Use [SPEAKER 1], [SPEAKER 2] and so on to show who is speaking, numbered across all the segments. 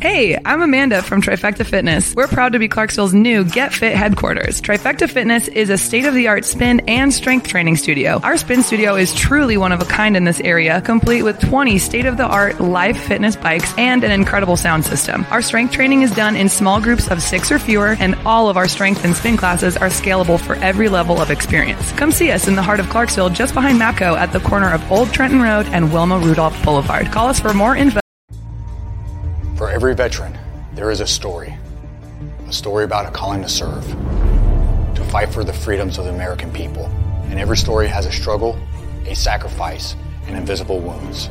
[SPEAKER 1] Hey, I'm Amanda from Trifecta Fitness. We're proud to be Clarksville's new Get Fit headquarters. Trifecta Fitness is a state of the art spin and strength training studio. Our spin studio is truly one of a kind in this area, complete with 20 state of the art live fitness bikes and an incredible sound system. Our strength training is done in small groups of six or fewer, and all of our strength and spin classes are scalable for every level of experience. Come see us in the heart of Clarksville, just behind MAPCO at the corner of Old Trenton Road and Wilma Rudolph Boulevard. Call us for more info.
[SPEAKER 2] For every veteran, there is a story. A story about a calling to serve, to fight for the freedoms of the American people. And every story has a struggle, a sacrifice, and invisible wounds.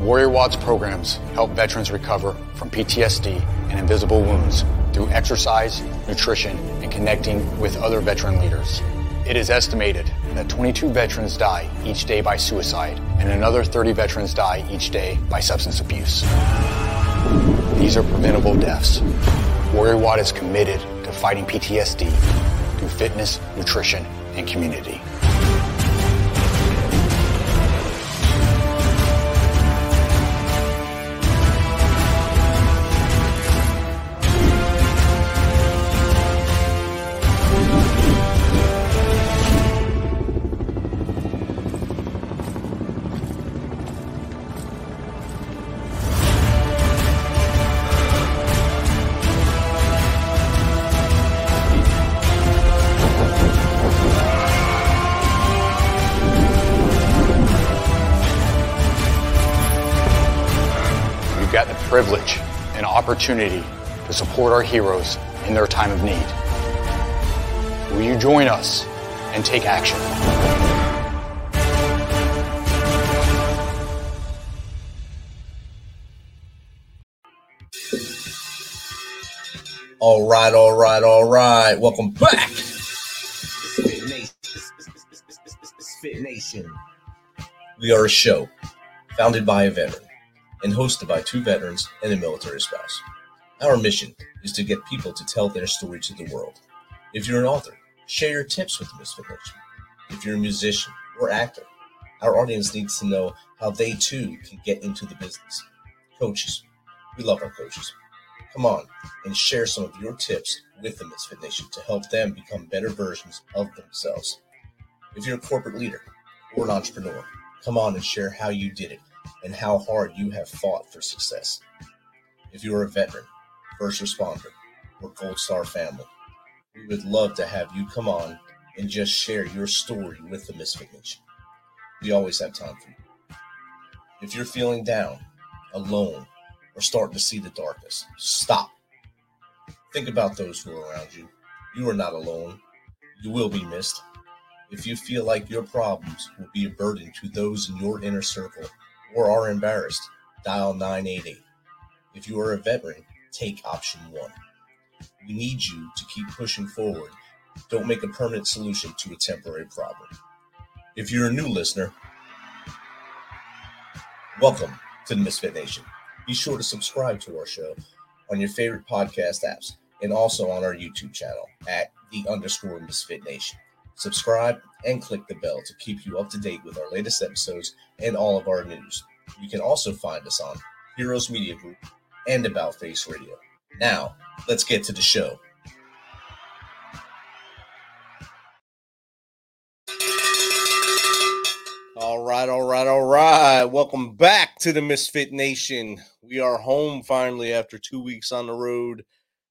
[SPEAKER 2] Warrior Watts programs help veterans recover from PTSD and invisible wounds through exercise, nutrition, and connecting with other veteran leaders. It is estimated that 22 veterans die each day by suicide, and another 30 veterans die each day by substance abuse. These are preventable deaths. Warrior Watt is committed to fighting PTSD through fitness, nutrition, and community. Opportunity to support our heroes in their time of need. Will you join us and take action?
[SPEAKER 3] All right, all right, all right. Welcome back.
[SPEAKER 4] Spit Nation.
[SPEAKER 3] We are a show founded by a veteran and hosted by two veterans and a military spouse. Our mission is to get people to tell their story to the world. If you're an author, share your tips with the Misfit Nation. If you're a musician or actor, our audience needs to know how they too can get into the business. Coaches, we love our coaches. Come on and share some of your tips with the Misfit Nation to help them become better versions of themselves. If you're a corporate leader or an entrepreneur, come on and share how you did it and how hard you have fought for success. If you're a veteran, first responder, or Gold Star family, we would love to have you come on and just share your story with the Misfit Nation. We always have time for you. If you're feeling down, alone, or starting to see the darkness, stop. Think about those who are around you. You are not alone. You will be missed. If you feel like your problems will be a burden to those in your inner circle or are embarrassed, dial 988. If you are a veteran, take option one. We need you to keep pushing forward. Don't make a permanent solution to a temporary problem. If you're a new listener, welcome to the Misfit Nation. Be sure to subscribe to our show on your favorite podcast apps and also on our YouTube channel at the underscore Misfit Nation. Subscribe and click the bell to keep you up to date with our latest episodes and all of our news. You can also find us on Heroes Media Group and About Face Radio. Now, let's get to the show. All right, all right, all right. Welcome back to the Misfit Nation. We are home finally after two weeks on the road.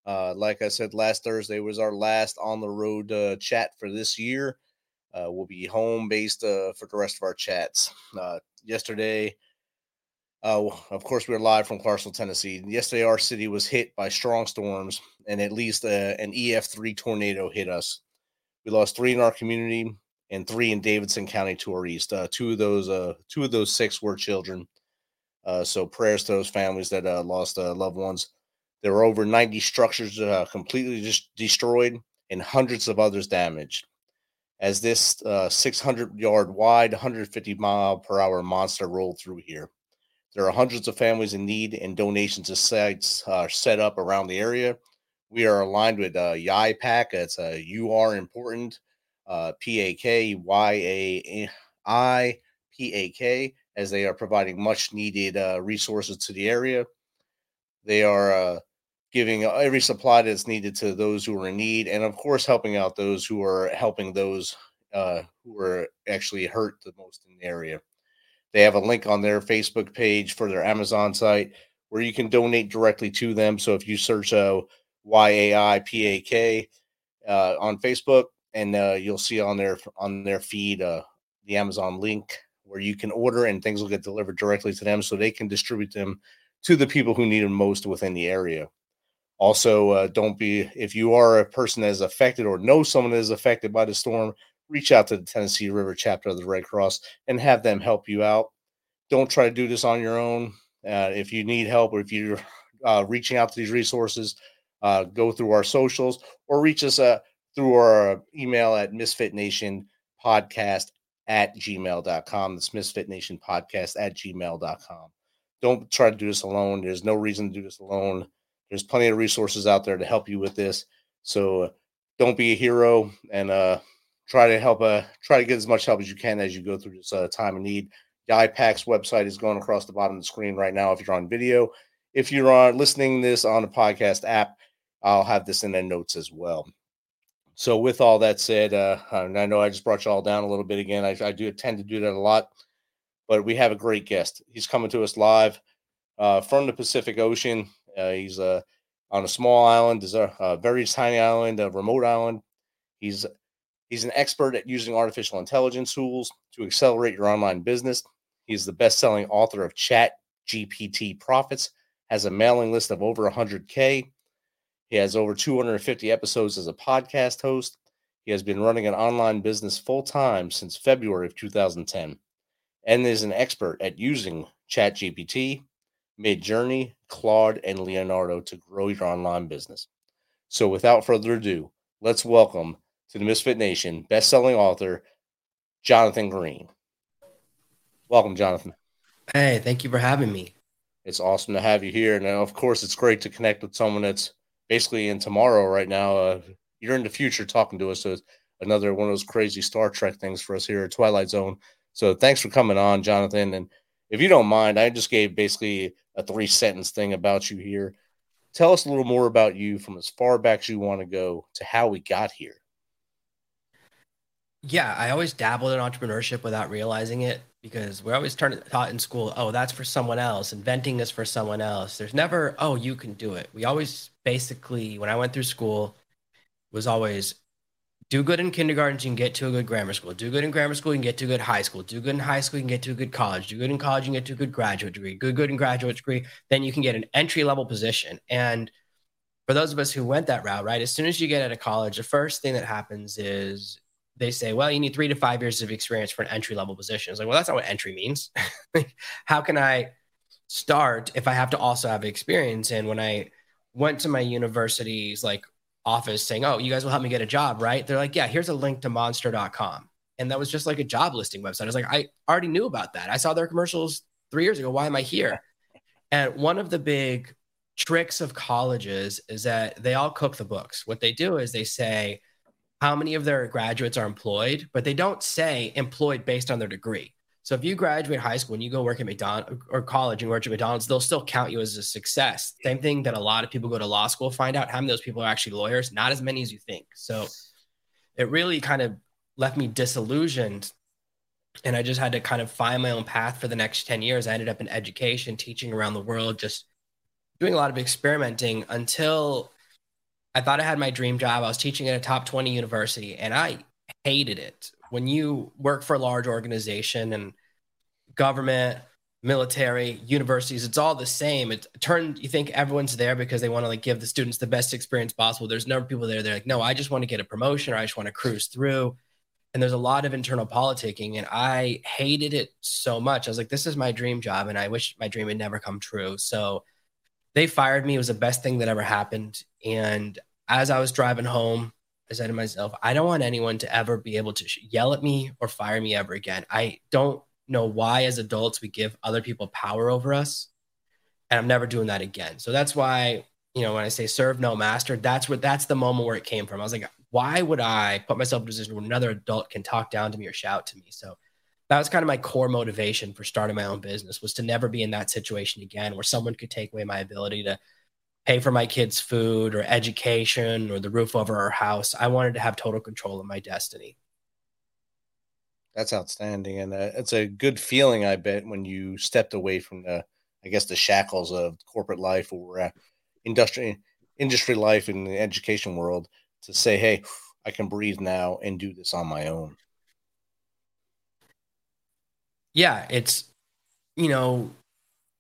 [SPEAKER 3] Uh, like I said, last Thursday was our last on the road uh, chat for this year. Uh, we'll be home based uh, for the rest of our chats. Uh, yesterday, uh, of course, we were live from Clarksville, Tennessee. Yesterday, our city was hit by strong storms, and at least uh, an EF3 tornado hit us. We lost three in our community and three in Davidson County to our east. Uh, two of those, two of those six were children. So prayers to those families that lost loved ones. There were over 90 structures completely just destroyed and hundreds of others damaged. As this uh, 600 yard wide, 150 mile per hour monster rolled through here. There are hundreds of families in need, and donations to sites are set up around the area. We are aligned with uh, YAIPAK. It's a You Are Important, uh, P A K Y A I P A K, as they are providing much needed uh, resources to the area. They are uh, giving every supply that's needed to those who are in need, and of course, helping out those who are helping those uh, who are actually hurt the most in the area. They have a link on their Facebook page for their Amazon site where you can donate directly to them. So if you search uh, YAIPAK uh, on Facebook, and uh, you'll see on their on their feed uh, the Amazon link where you can order and things will get delivered directly to them, so they can distribute them to the people who need them most within the area. Also, uh, don't be if you are a person that is affected or know someone that is affected by the storm, reach out to the Tennessee River chapter of the Red Cross and have them help you out. Don't try to do this on your own. Uh, if you need help or if you're uh, reaching out to these resources, uh, go through our socials or reach us uh, through our email at misfitnationpodcast at gmail.com. That's misfitnationpodcast at gmail.com. Don't try to do this alone. There's no reason to do this alone. There's plenty of resources out there to help you with this. So uh, don't be a hero and uh, try to help uh, try to get as much help as you can as you go through this uh, time of need. The IPAC's website is going across the bottom of the screen right now if you're on video. If you're on listening this on a podcast app, I'll have this in the notes as well. So, with all that said, uh, I know I just brought you all down a little bit again. I, I do tend to do that a lot, but we have a great guest. He's coming to us live uh, from the Pacific Ocean. Uh, he's uh, on a small island, is a, a very tiny island, a remote island. He's he's an expert at using artificial intelligence tools to accelerate your online business. He's the best-selling author of Chat GPT Profits, has a mailing list of over 100k he has over 250 episodes as a podcast host. He has been running an online business full time since February of 2010 and is an expert at using ChatGPT, Midjourney, Claude, and Leonardo to grow your online business. So, without further ado, let's welcome to the Misfit Nation best-selling author Jonathan Green. Welcome, Jonathan.
[SPEAKER 5] Hey, thank you for having me.
[SPEAKER 3] It's awesome to have you here, and of course, it's great to connect with someone that's basically in tomorrow right now. Uh, you're in the future talking to us. So another one of those crazy Star Trek things for us here at Twilight Zone. So thanks for coming on, Jonathan. And if you don't mind, I just gave basically a three sentence thing about you here. Tell us a little more about you from as far back as you want to go to how we got here.
[SPEAKER 5] Yeah, I always dabbled in entrepreneurship without realizing it because we're always taught in school, oh, that's for someone else. Inventing is for someone else. There's never, oh, you can do it. We always basically, when I went through school, was always do good in kindergarten, you can get to a good grammar school. Do good in grammar school, you can get to a good high school. Do good in high school, you can get to a good college. Do good in college, you can get to a good graduate degree. Good, good in graduate degree, then you can get an entry level position. And for those of us who went that route, right, as soon as you get out of college, the first thing that happens is they say, well, you need three to five years of experience for an entry level position. It's like, well, that's not what entry means. How can I start if I have to also have experience? And when I went to my university's like office saying, oh, you guys will help me get a job, right? They're like, yeah, here's a link to monster.com. And that was just like a job listing website. I was like, I already knew about that. I saw their commercials three years ago. Why am I here? And one of the big tricks of colleges is that they all cook the books. What they do is they say, how many of their graduates are employed, but they don't say employed based on their degree. So if you graduate high school and you go work at McDonald's or college and work at McDonald's, they'll still count you as a success. Same thing that a lot of people go to law school, find out how many of those people are actually lawyers, not as many as you think. So it really kind of left me disillusioned. And I just had to kind of find my own path for the next 10 years. I ended up in education, teaching around the world, just doing a lot of experimenting until I thought I had my dream job. I was teaching at a top 20 university and I hated it. When you work for a large organization and government, military, universities, it's all the same. It turned you think everyone's there because they want to like give the students the best experience possible. There's never people there. They're like, no, I just want to get a promotion or I just want to cruise through. And there's a lot of internal politicking. And I hated it so much. I was like, this is my dream job. And I wish my dream had never come true. So they fired me. It was the best thing that ever happened. And as I was driving home, I said to myself, I don't want anyone to ever be able to yell at me or fire me ever again. I don't know why, as adults, we give other people power over us. And I'm never doing that again. So that's why, you know, when I say serve no master, that's what that's the moment where it came from. I was like, why would I put myself in a position where another adult can talk down to me or shout to me? So that was kind of my core motivation for starting my own business was to never be in that situation again where someone could take away my ability to pay for my kids food or education or the roof over our house i wanted to have total control of my destiny
[SPEAKER 3] that's outstanding and uh, it's a good feeling i bet when you stepped away from the i guess the shackles of corporate life or uh, industry industry life in the education world to say hey i can breathe now and do this on my own.
[SPEAKER 5] Yeah, it's you know,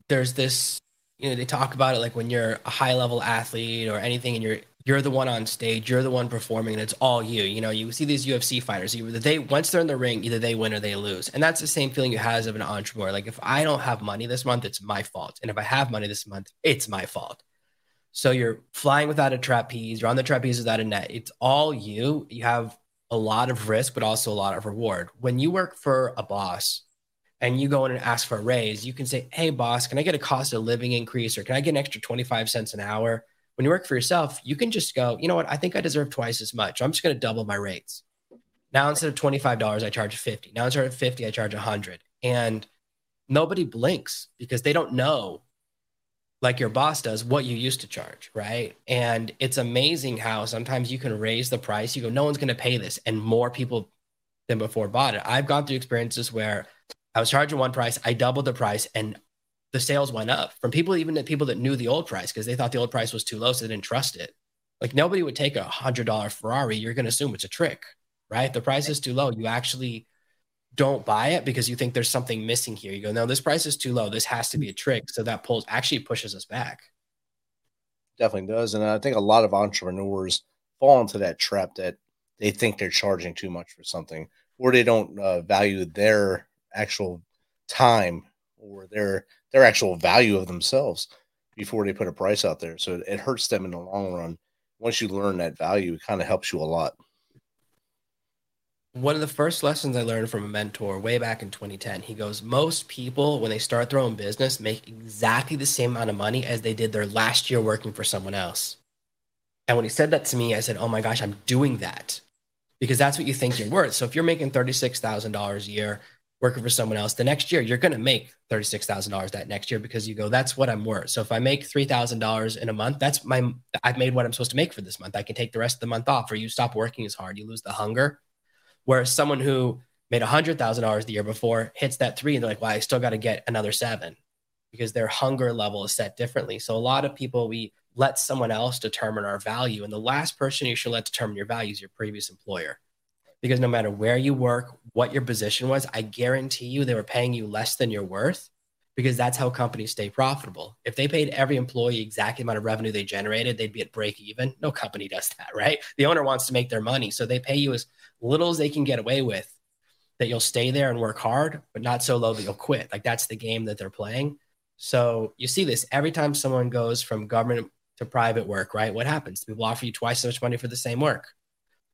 [SPEAKER 5] there's this you know they talk about it like when you're a high level athlete or anything and you're you're the one on stage you're the one performing and it's all you. You know you see these ufc fighters either they once they're in the ring either they win or they lose. And that's the same feeling you have as an entrepreneur. Like if i don't have money this month it's my fault. And if i have money this month it's my fault. So you're flying without a trapeze you're on the trapeze without a net. It's all you. You have a lot of risk but also a lot of reward. When you work for a boss and you go in and ask for a raise, you can say, Hey, boss, can I get a cost of living increase or can I get an extra 25 cents an hour? When you work for yourself, you can just go, You know what? I think I deserve twice as much. I'm just going to double my rates. Now, instead of $25, I charge 50. Now, instead of 50, I charge 100. And nobody blinks because they don't know, like your boss does, what you used to charge. Right. And it's amazing how sometimes you can raise the price. You go, No one's going to pay this. And more people than before bought it. I've gone through experiences where I was charging one price, I doubled the price, and the sales went up from people, even the people that knew the old price because they thought the old price was too low, so they didn't trust it. Like nobody would take a hundred dollar Ferrari. You're going to assume it's a trick, right? The price is too low. You actually don't buy it because you think there's something missing here. You go, no, this price is too low. This has to be a trick. So that pulls actually pushes us back.
[SPEAKER 3] Definitely does. And I think a lot of entrepreneurs fall into that trap that they think they're charging too much for something or they don't uh, value their actual time or their their actual value of themselves before they put a price out there. So it, hurts them in the long run. Once you learn that value, it kind of helps you a lot.
[SPEAKER 5] One of the first lessons I learned from a mentor way back in 2010, he goes, Most people, when they start their own business, make exactly the same amount of money as they did their last year working for someone else. And when he said that to me, I said, Oh my gosh, I'm doing that because that's what you think you're worth. So if you're making $36,000 a year, working for someone else, the next year you're going to make $36,000 that next year because you go, that's what I'm worth. So if I make $3,000 in a month, that's my, I've made what I'm supposed to make for this month. I can take the rest of the month off or you stop working as hard, you lose the hunger. Whereas someone who made $100,000 the year before hits that three and they're like, well, I still got to get another seven because their hunger level is set differently. So a lot of people, we let someone else determine our value. And the last person you should let determine your value is your previous employer because no matter where you work, what your position was, I guarantee you they were paying you less than you're worth because that's how companies stay profitable. If they paid every employee exactly amount of revenue they generated, they'd be at break even. No company does that, right? The owner wants to make their money. So they pay you as little as they can get away with that you'll stay there and work hard, but not so low that you'll quit. Like that's the game that they're playing. So you see this every time someone goes from government to private work, right? What happens? People offer you twice as much money for the same work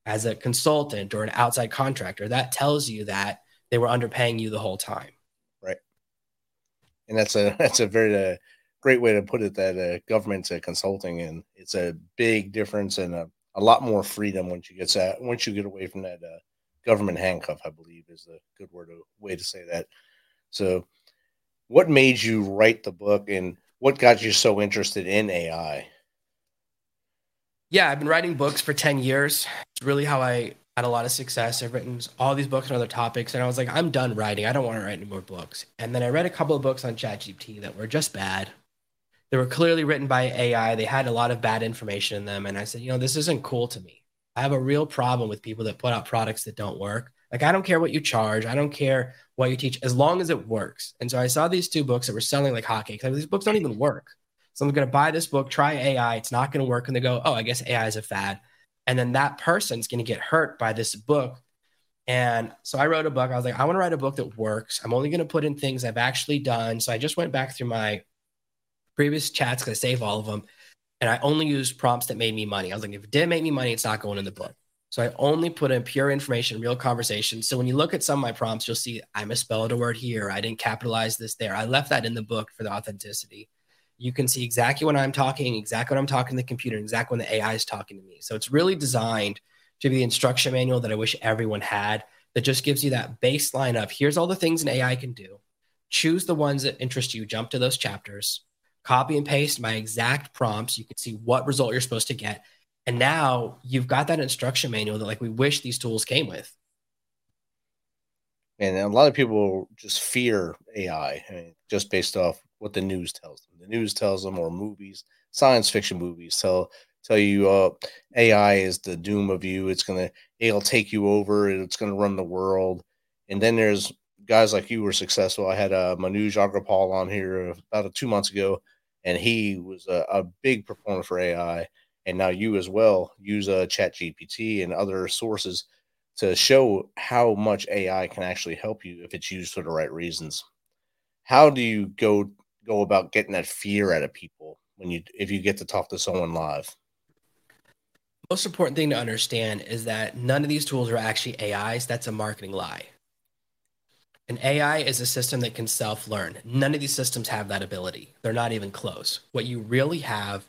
[SPEAKER 5] as a consultant or an outside contractor, that tells you that they were underpaying you the whole time.
[SPEAKER 3] Right. And that's a that's a very uh, great way to put it. That uh, government's a consulting, and it's a big difference and a, a lot more freedom once you get that once you get away from that uh, government handcuff. I believe is a good word to, way to say that. So, what made you write the book, and what got you so interested in AI?
[SPEAKER 5] Yeah, I've been writing books for 10 years. It's really how I had a lot of success. I've written all these books on other topics, and I was like, I'm done writing. I don't want to write any more books. And then I read a couple of books on ChatGPT that were just bad. They were clearly written by AI. They had a lot of bad information in them. And I said, you know, this isn't cool to me. I have a real problem with people that put out products that don't work. Like, I don't care what you charge. I don't care what you teach, as long as it works. And so I saw these two books that were selling like hotcakes. Like, these books don't even work. Someone's going to buy this book, try AI. It's not going to work. And they go, oh, I guess AI is a fad. And then that person's going to get hurt by this book. And so I wrote a book. I was like, I want to write a book that works. I'm only going to put in things I've actually done. So I just went back through my previous chats because I save all of them. And I only used prompts that made me money. I was like, if it didn't make me money, it's not going in the book. So I only put in pure information, real conversation. So when you look at some of my prompts, you'll see I misspelled a word here. I didn't capitalize this there. I left that in the book for the authenticity you can see exactly when I'm talking, exactly when I'm talking to the computer, exactly when the AI is talking to me. So it's really designed to be the instruction manual that I wish everyone had that just gives you that baseline of here's all the things an AI can do. Choose the ones that interest you, jump to those chapters, copy and paste my exact prompts. You can see what result you're supposed to get. And now you've got that instruction manual that like we wish these tools came with.
[SPEAKER 3] And a lot of people just fear AI just based off what the news tells them. The news tells them, or movies, science fiction movies tell tell you uh, AI is the doom of you. It's gonna it'll take you over. It's gonna run the world. And then there's guys like you were successful. I had uh, Manoj Agrawal on here about two months ago, and he was a, a big proponent for AI. And now you as well use uh, Chat GPT and other sources to show how much AI can actually help you if it's used for the right reasons. How do you go go about getting that fear out of people when you if you get to talk to someone live?
[SPEAKER 5] Most important thing to understand is that none of these tools are actually AIs. That's a marketing lie. An AI is a system that can self learn. None of these systems have that ability. They're not even close. What you really have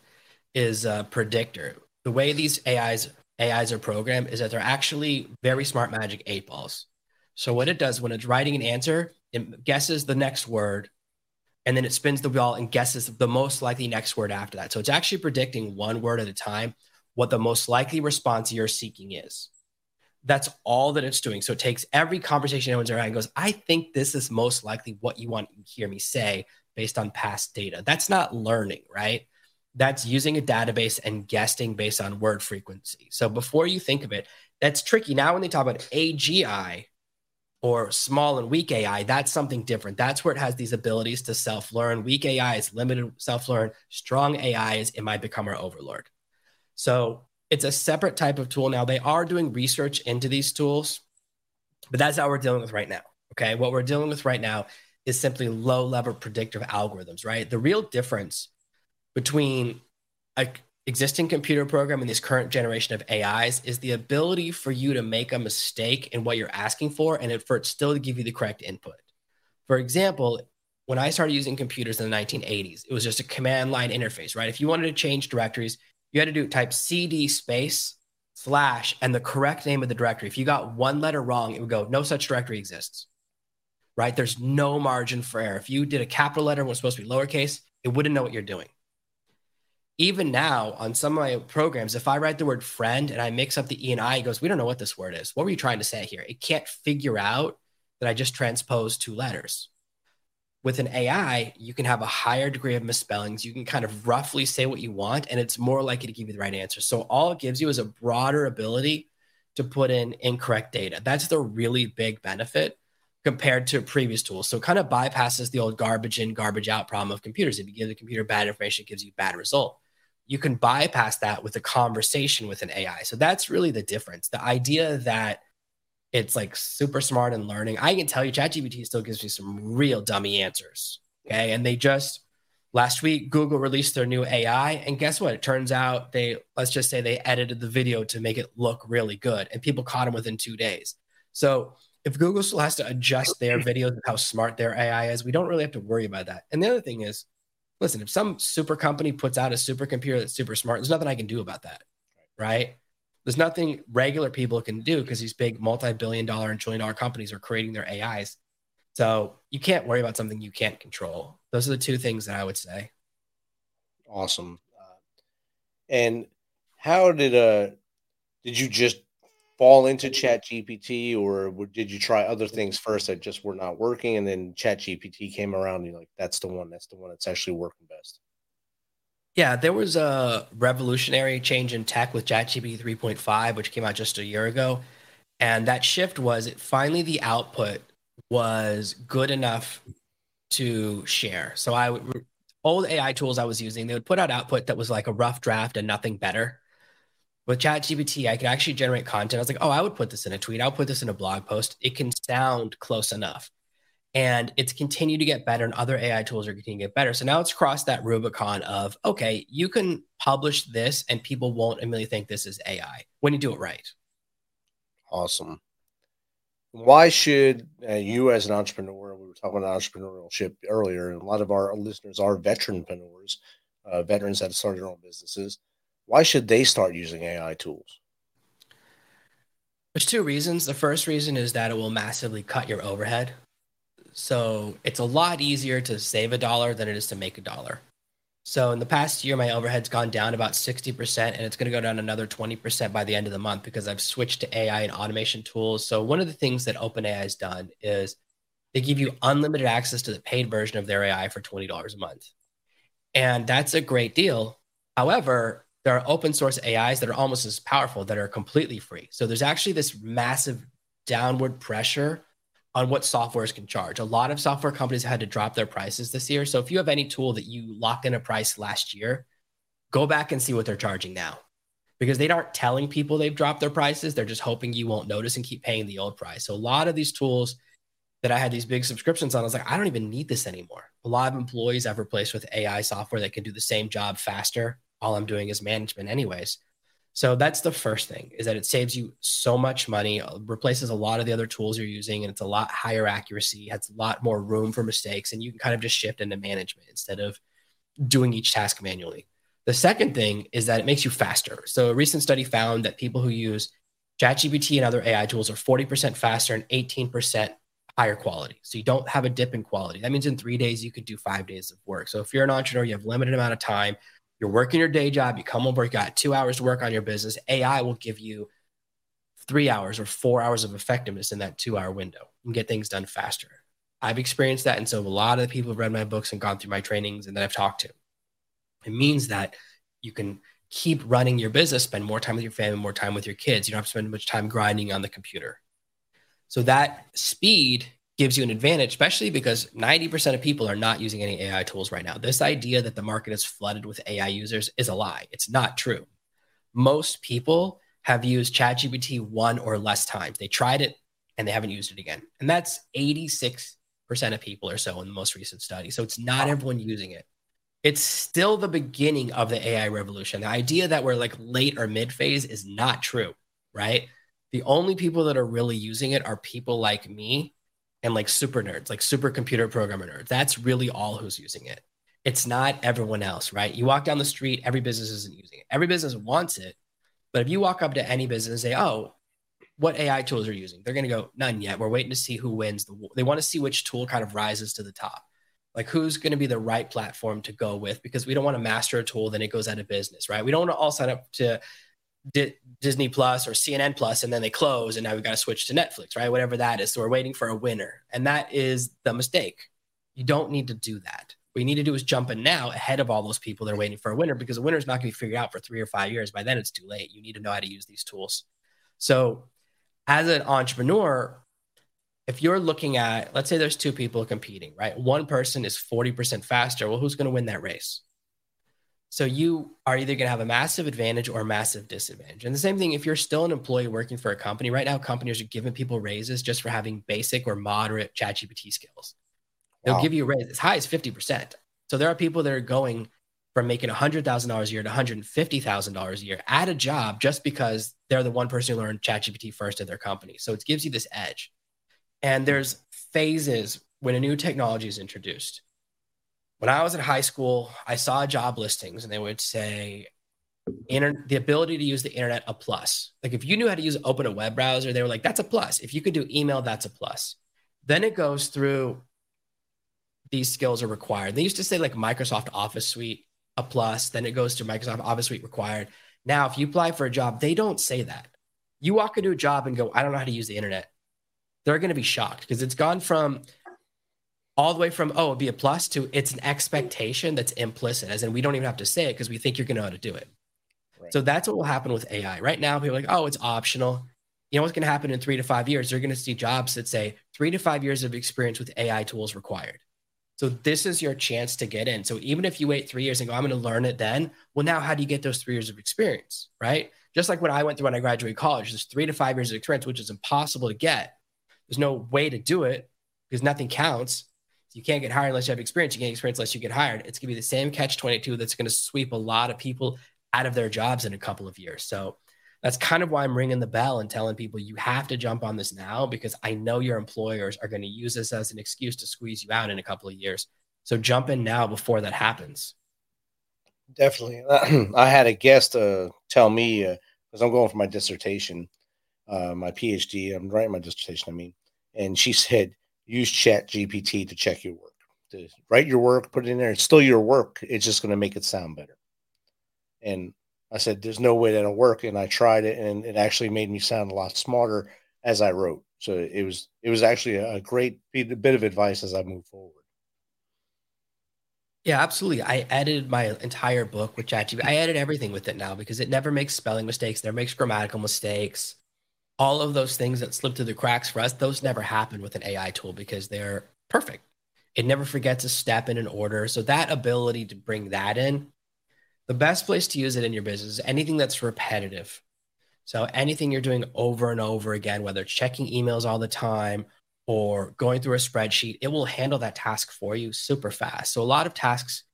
[SPEAKER 5] is a predictor. The way these AIs AIs are programmed is that they're actually very smart magic eight balls. So what it does when it's writing an answer, it guesses the next word, and then it spins the ball and guesses the most likely next word after that. So it's actually predicting one word at a time what the most likely response you're seeking is. That's all that it's doing. So it takes every conversation anyone's around and goes, I think this is most likely what you want to hear me say based on past data. That's not learning, right? that's using a database and guessing based on word frequency. So before you think of it, that's tricky. Now, when they talk about AGI or small and weak AI, that's something different. That's where it has these abilities to self learn. Weak AI is limited self learn. Strong AI is it might become our overlord. So it's a separate type of tool. Now, they are doing research into these tools, but that's how we're dealing with right now. Okay. What we're dealing with right now is simply low level predictive algorithms, right? The real difference between a existing computer program and this current generation of AIs is the ability for you to make a mistake in what you're asking for and for it still to give you the correct input. For example, when I started using computers in the 1980s, it was just a command line interface, right? If you wanted to change directories, you had to do type CD space slash and the correct name of the directory. If you got one letter wrong, it would go, no such directory exists, right? There's no margin for error. If you did a capital letter and was supposed to be lowercase, it wouldn't know what you're doing even now on some of my programs, if I write the word friend and I mix up the E and I, it goes, we don't know what this word is. What were you trying to say here? It can't figure out that I just transposed two letters. With an AI, you can have a higher degree of misspellings. You can kind of roughly say what you want, and it's more likely to give you the right answer. So all it gives you is a broader ability to put in incorrect data. That's the really big benefit compared to previous tools. So it kind of bypasses the old garbage in, garbage out problem of computers. If you give the computer bad information, it gives you bad result you can bypass that with a conversation with an AI. So that's really the difference. The idea that it's like super smart and learning. I can tell you, ChatGPT still gives me some real dummy answers. Okay. And they just last week, Google released their new AI. And guess what? It turns out they, let's just say they edited the video to make it look really good. And people caught them within two days. So if Google still has to adjust their videos of how smart their AI is, we don't really have to worry about that. And the other thing is, listen, if some super company puts out a supercomputer that's super smart, there's nothing I can do about that. Right. There's nothing regular people can do because these big multi billion dollar and trillion dollar companies are creating their AIs. So you can't worry about something you can't control. Those are the two things that I would say.
[SPEAKER 3] Awesome. Uh, and how did uh did you just fall into chat gpt or did you try other mm-hmm. things first that just were not working and then chat gpt came around and you're like that's the one that's the one that's actually working best.
[SPEAKER 5] Yeah there was a revolutionary change in tech with ChatGPT 3.5 which came out just a year ago and that shift was it finally the output was good enough to share. So i would old ai tools i was using they would put out output that was like a rough draft and nothing better with ChatGPT, I could actually generate content. I was like, oh, I would put this in a tweet. I'll put this in a blog post. It can sound close enough. And it's continued to get better, and other AI tools are continuing to get better. So now it's crossed that Rubicon of, okay, you can publish this and people won't immediately think this is AI when you do it right.
[SPEAKER 3] Awesome. Why should uh, you, as an entrepreneur, we were talking about entrepreneurship earlier, and a lot of our listeners are veteranpreneurs, uh, veterans that have started their own businesses why should they start using AI tools?
[SPEAKER 5] There's two reasons. The first reason is that it will massively cut your overhead. So it's a lot easier to save a dollar than it is to make a dollar. So in the past year, my overhead's gone down about 60%, and it's going to go down another 20% by the end of the month because I've switched to AI and automation tools. So one of the things that OpenAI has done is they give you unlimited access to the paid version of their AI for $20 a month. And that's a great deal. However, there are open source AIs that are almost as powerful that are completely free. So there's actually this massive downward pressure on what softwares can charge. A lot of software companies had to drop their prices this year. So if you have any tool that you locked in a price last year, go back and see what they're charging now because they aren't telling people they've dropped their prices. They're just hoping you won't notice and keep paying the old price. So a lot of these tools that I had these big subscriptions on, I was like, I don't even need this anymore. A lot of employees I've replaced with AI software that can do the same job faster. All I'm doing is management, anyways. So that's the first thing is that it saves you so much money, uh, replaces a lot of the other tools you're using, and it's a lot higher accuracy, has a lot more room for mistakes, and you can kind of just shift into management instead of doing each task manually. The second thing is that it makes you faster. So a recent study found that people who use ChatGPT and other AI tools are 40% faster and 18% higher quality. So you don't have a dip in quality. That means in three days you could do five days of work. So if you're an entrepreneur, you have limited amount of time, you're working your day job, you come over, you got two hours to work on your business. AI will give you three hours or four hours of effectiveness in that two hour window and get things done faster. I've experienced that. And so a lot of the people have read my books and gone through my trainings and that I've talked to. It means that you can keep running your business, spend more time with your family, more time with your kids. You don't have to spend much time grinding on the computer. So that speed gives you an advantage, especially because 90% of people are not using any AI tools right now. This idea that the market is flooded with AI users is a lie. It's not true. Most people have used ChatGPT one or less times. They tried it and they haven't used it again. And that's 86% of people or so in the most recent study. So it's not everyone using it. It's still the beginning of the AI revolution. The idea that we're like late or mid phase is not true, right? The only people that are really using it are people like me and like super nerds, like super computer programmer nerds. That's really all who's using it. It's not everyone else, right? You walk down the street, every business isn't using it. Every business wants it. But if you walk up to any business and say, oh, what AI tools are you using? They're going to go, none yet. We're waiting to see who wins. The, they want to see which tool kind of rises to the top. Like who's going to be the right platform to go with because we don't want to master a tool, then it goes out of business, right? We don't want to all sign up to D- Disney Plus or CNN Plus, and then they close, and now we've got to switch to Netflix, right? Whatever that is. So we're waiting for a winner, and that is the mistake. You don't need to do that. What you need to do is jump in now ahead of all those people that are waiting for a winner because a winner is not going to be figured out for three or five years. By then, it's too late. You need to know how to use these tools. So, as an entrepreneur, if you're looking at, let's say there's two people competing, right? One person is 40% faster. Well, who's going to win that race? So you are either going to have a massive advantage or a massive disadvantage. And the same thing if you're still an employee working for a company. Right now, companies are giving people raises just for having basic or moderate ChatGPT skills. They'll wow. give you a raise as high as 50%. So there are people that are going from making $100,000 a year to $150,000 a year at a job just because they're the one person who learned ChatGPT first at their company. So it gives you this edge. And there's phases when a new technology is introduced when I was in high school, I saw job listings and they would say inter- the ability to use the internet a plus. Like if you knew how to use open a web browser, they were like, that's a plus. If you could do email, that's a plus. Then it goes through these skills are required. They used to say like Microsoft Office Suite a plus, then it goes to Microsoft Office Suite required. Now, if you apply for a job, they don't say that. You walk into a job and go, I don't know how to use the internet. They're going to be shocked because it's gone from all the way from oh it'd be a plus to it's an expectation that's implicit as in we don't even have to say it because we think you're going to know how to do it. Right. so that's what will happen with ai right now people are like oh it's optional. You know what's going to happen in three to five years? They're going to see jobs that say three to five years of experience with ai tools required. So this is your chance to get in. So even if you wait three years and go i'm going to learn it then well now how do you get those three years of experience right? Just like when i went through when i graduated college there's three to five years of experience which is impossible to get. There's no way to do it because nothing counts you can't get hired unless you have experience. You can't experience unless you get hired. It's going to be the same catch 22 that's going to sweep a lot of people out of their jobs in a couple of years. So that's kind of why I'm ringing the bell and telling people you have to jump on this now because I know your employers are going to use this as an excuse to squeeze you out in a couple of years. So jump in now before that happens.
[SPEAKER 6] Definitely. I had a guest uh, tell me because uh, I'm going for my dissertation, uh, my PhD. I'm writing my dissertation. I mean, and she said use Chat GPT to check your work. To write your work, put it in there. It's still your work. It's just going to make it sound better. And I said, "There's no way that'll work." And I tried it, and it actually made me sound a lot smarter as I wrote. So it was it was actually a great bit of advice as I move forward.
[SPEAKER 5] Yeah, absolutely. I edited my entire book with ChatGPT. I edit everything with it now because it never makes spelling mistakes, never makes grammatical mistakes. All of those things that slip through the cracks for us, those never happen with an AI tool because they're perfect. It never forgets a step in an order. So that ability to bring that in, the best place to use it in your business is anything that's repetitive. So anything you're doing over and over again, whether it's checking emails all the time or going through a spreadsheet, it will handle that task for you super fast. So a lot of tasks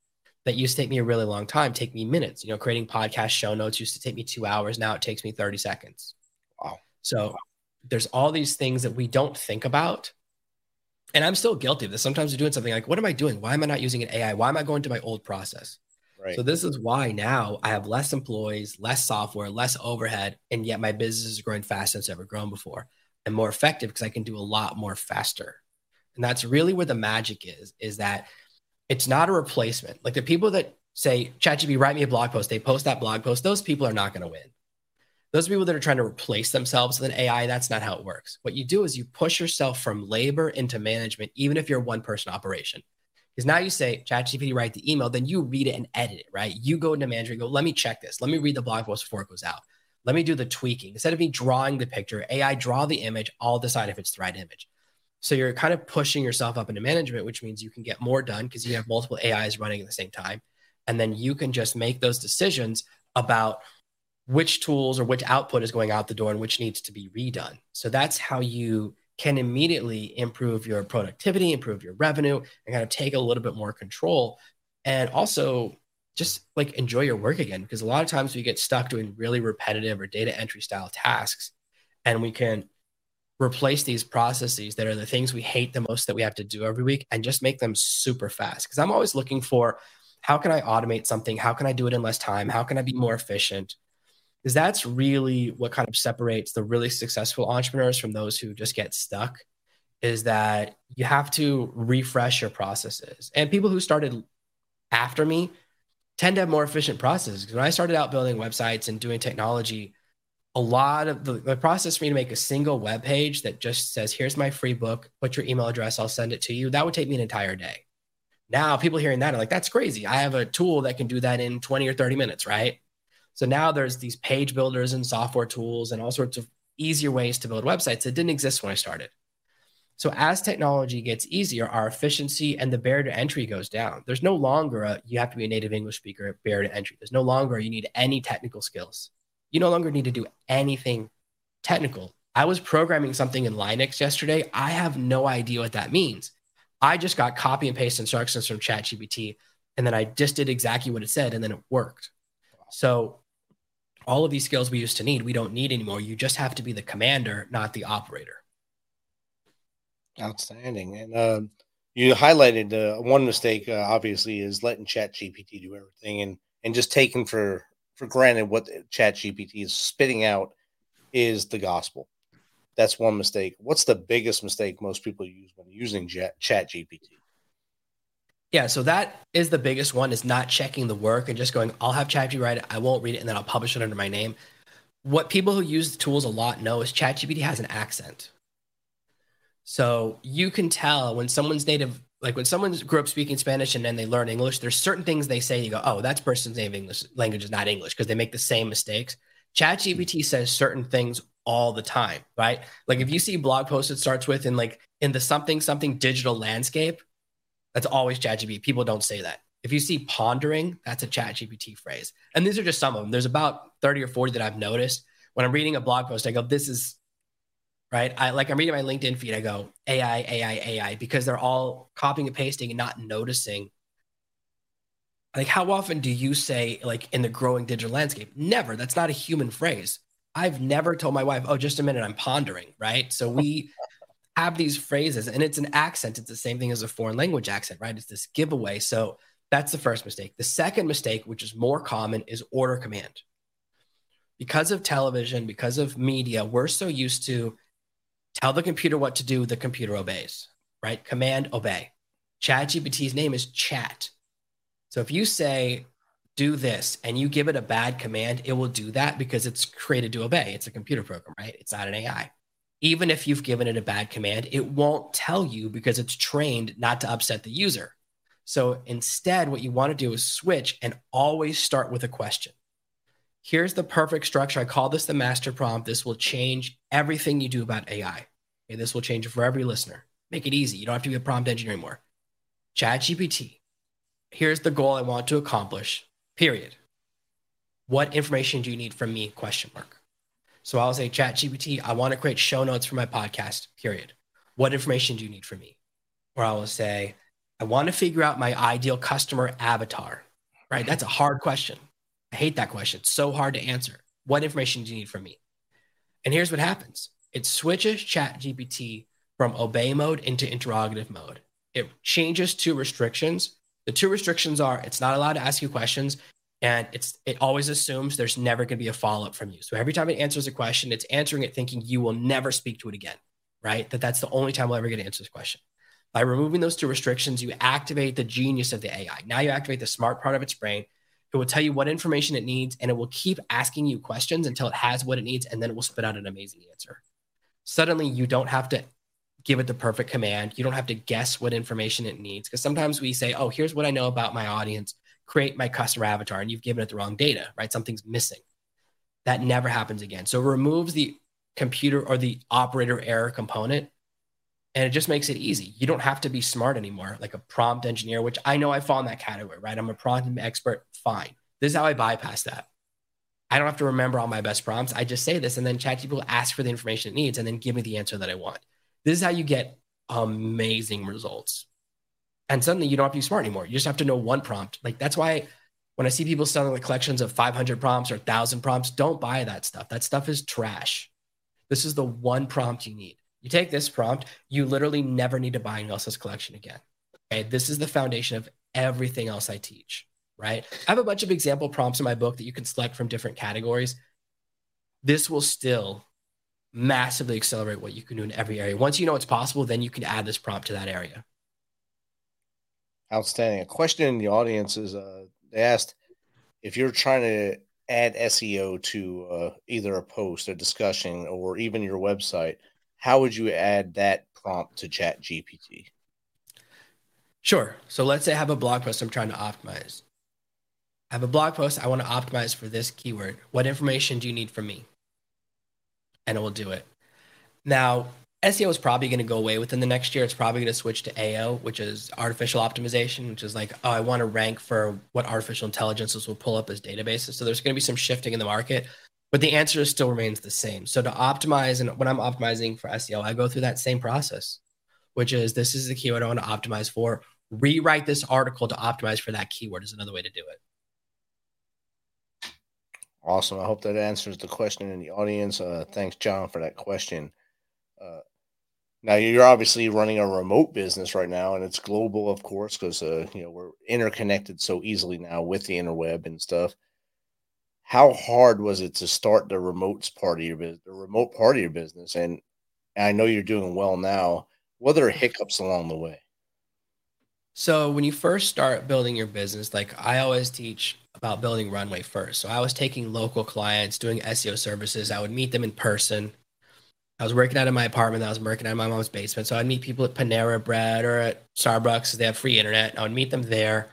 [SPEAKER 5] that used to take me a really long time take me minutes. You know, creating podcast show notes used to take me two hours. Now it takes me 30 seconds.
[SPEAKER 6] Wow.
[SPEAKER 5] So there's all these things that we don't think about. And I'm still guilty of this. Sometimes you're doing something like, what am I doing? Why am I not using an AI? Why am I going to my old process?
[SPEAKER 6] Right.
[SPEAKER 5] So this is why now I have less employees, less software, less overhead, and yet my business is growing faster than it's ever grown before and more effective because I can do a lot more faster. And that's really where the magic is, is that it's not a replacement. Like the people that say, ChatGPT, write me a blog post, they post that blog post, those people are not going to win. Those people that are trying to replace themselves with an AI, that's not how it works. What you do is you push yourself from labor into management, even if you're a one person operation. Because now you say, ChatGPT, write the email, then you read it and edit it, right? You go into management, go, let me check this. Let me read the blog post before it goes out. Let me do the tweaking. Instead of me drawing the picture, AI draw the image. I'll decide if it's the right image. So you're kind of pushing yourself up into management, which means you can get more done because you have multiple AIs running at the same time. And then you can just make those decisions about which tools or which output is going out the door and which needs to be redone. So that's how you can immediately improve your productivity, improve your revenue, and kind of take a little bit more control. And also just like enjoy your work again because a lot of times we get stuck doing really repetitive or data entry style tasks and we can replace these processes that are the things we hate the most that we have to do every week and just make them super fast because i'm always looking for how can i automate something how can i do it in less time how can i be more efficient because that's really what kind of separates the really successful entrepreneurs from those who just get stuck is that you have to refresh your processes and people who started after me tend to have more efficient processes. When I started out building websites and doing technology, a lot of the, the, process for me to make a single web page that just says, here's my free book, put your email address, I'll send it to you, that would take me an entire day. Now, people hearing that are like, that's crazy. I have a tool that can do that in 20 or 30 minutes, right? So now there's these page builders and software tools and all sorts of easier ways to build websites that didn't exist when I started. So as technology gets easier, our efficiency and the barrier to entry goes down. There's no longer a you have to be a native English speaker barrier to entry. There's no longer you need any technical skills. You no longer need to do anything technical. I was programming something in Linux yesterday. I have no idea what that means. I just got copy and paste instructions from ChatGPT, and then I just did exactly what it said, and then it worked. So all of these skills we used to need, we don't need anymore. You just have to be the commander, not the operator.
[SPEAKER 6] Outstanding. And um, you highlighted uh, one mistake, uh, obviously, is letting Chat GPT do everything and, and just taking for, for granted what Chat GPT is spitting out is the gospel. That's one mistake. What's the biggest mistake most people use when using Chat GPT?
[SPEAKER 5] Yeah, so that is the biggest one is not checking the work and just going, I'll have ChatGPT write it, I won't read it, and then I'll publish it under my name. What people who use the tools a lot know is ChatGPT has an accent. So you can tell when someone's native, like when someone grew up speaking Spanish and then they learn English, there's certain things they say, you go, oh, that person's native English language is not English because they make the same mistakes. ChatGPT mm. says certain things all the time, right? Like if you see blog posts it starts with in like in the something something digital landscape, that's always ChatGPT. People don't say that. If you see pondering, that's a ChatGPT phrase. And these are just some of them. There's about 30 or 40 that I've noticed. When I'm reading a blog post, I go, this is right? I like I'm reading my LinkedIn feed. I go AI, AI, AI because they're all copying and pasting and not noticing. Like, how often do you say like in the growing digital landscape? Never. That's not a human phrase. I've never told my wife, "Oh, just a minute, I'm pondering." Right? So we have these phrases, and it's an accent. It's the same thing as a foreign language accent, right? It's this giveaway. So that's the first mistake. The second mistake, which is more common, is order command. because of television, because of media, we're so used to tell the computer what to do, the computer obeys, right? Command obey. ChatGPT's name is chat. So if you say, do this, and you give it a bad command, it will do that because it's created to obey. It's a computer program, right? It's not an AI. Even if you've given it a bad command, it won't tell you because it's trained not to upset the user. So instead, what you want to do is switch and always start with a question. Here's the perfect structure. I call this the master prompt. This will change everything you do about AI. Okay, this will change for every listener. Make it easy. You don't have to be a prompt engineer anymore. ChatGPT. Here's the goal I want to accomplish. Period. What information do you need from me? Question mark. So I'll say, ChatGPT, I want to create show notes for my podcast. Period. What information do you need from me? Or I will say, I want to figure out my ideal customer avatar. Right? That's a hard question. I hate that question. It's so hard to answer. What information do you need from me? And here's what happens it switches ChatGPT from obey mode into interrogative mode. It changes two restrictions. The two restrictions are it's not allowed to ask you questions and it's it always assumes there's never going to be a follow up from you. So every time it answers a question, it's answering it thinking you will never speak to it again, right? That that's the only time we'll ever get to answer this question. By removing those two restrictions, you activate the genius of the AI. Now you activate the smart part of its brain it will tell you what information it needs and it will keep asking you questions until it has what it needs and then it will spit out an amazing answer. Suddenly, you don't have to give it the perfect command. You don't have to guess what information it needs because sometimes we say, oh, here's what I know about my audience, create my customer avatar, and you've given it the wrong data, right? Something's missing. That never happens again. So it removes the computer or the operator error component and it just makes it easy. You don't have to be smart anymore, like a prompt engineer, which I know I fall in that category, right? I'm a prompt expert. Fine. This is how I bypass that. I don't have to remember all my best prompts. I just say this, and then ChatGPT ask for the information it needs, and then give me the answer that I want. This is how you get amazing results. And suddenly, you don't have to be smart anymore. You just have to know one prompt. Like that's why when I see people selling like collections of 500 prompts or 1,000 prompts, don't buy that stuff. That stuff is trash. This is the one prompt you need. You take this prompt, you literally never need to buy anyone else's collection again. Okay. This is the foundation of everything else I teach, right? I have a bunch of example prompts in my book that you can select from different categories. This will still massively accelerate what you can do in every area. Once you know it's possible, then you can add this prompt to that area.
[SPEAKER 6] Outstanding. A question in the audience is uh, they asked if you're trying to add SEO to uh, either a post, a discussion, or even your website – how would you add that prompt to chat gpt
[SPEAKER 5] sure. So let's say i have a blog post i'm trying to optimize. I have a blog post i want to optimize for this keyword. What information do you need from me? And it will do it. Now seo is probably going to go away within the next year it's probably going to switch to ao which is artificial optimization which is like oh i want to rank for what artificial intelligences will pull up as databases so there's going to be some shifting in the market but the answer still remains the same. So to optimize, and when I'm optimizing for SEO, I go through that same process, which is this is the keyword I want to optimize for. Rewrite this article to optimize for that keyword is another way to do it.
[SPEAKER 6] Awesome. I hope that answers the question in the audience. Uh, thanks, John, for that question. Uh, now you're obviously running a remote business right now, and it's global, of course, because uh, you know we're interconnected so easily now with the interweb and stuff how hard was it to start the remote part of your business, the remote part of your business? And I know you're doing well now. What are hiccups along the way?
[SPEAKER 5] So when you first start building your business, like I always teach about building runway first. So I was taking local clients, doing SEO services. I would meet them in person. I was working out of my apartment. I was working out of my mom's basement. So I'd meet people at Panera Bread or at Starbucks. They have free internet. I would meet them there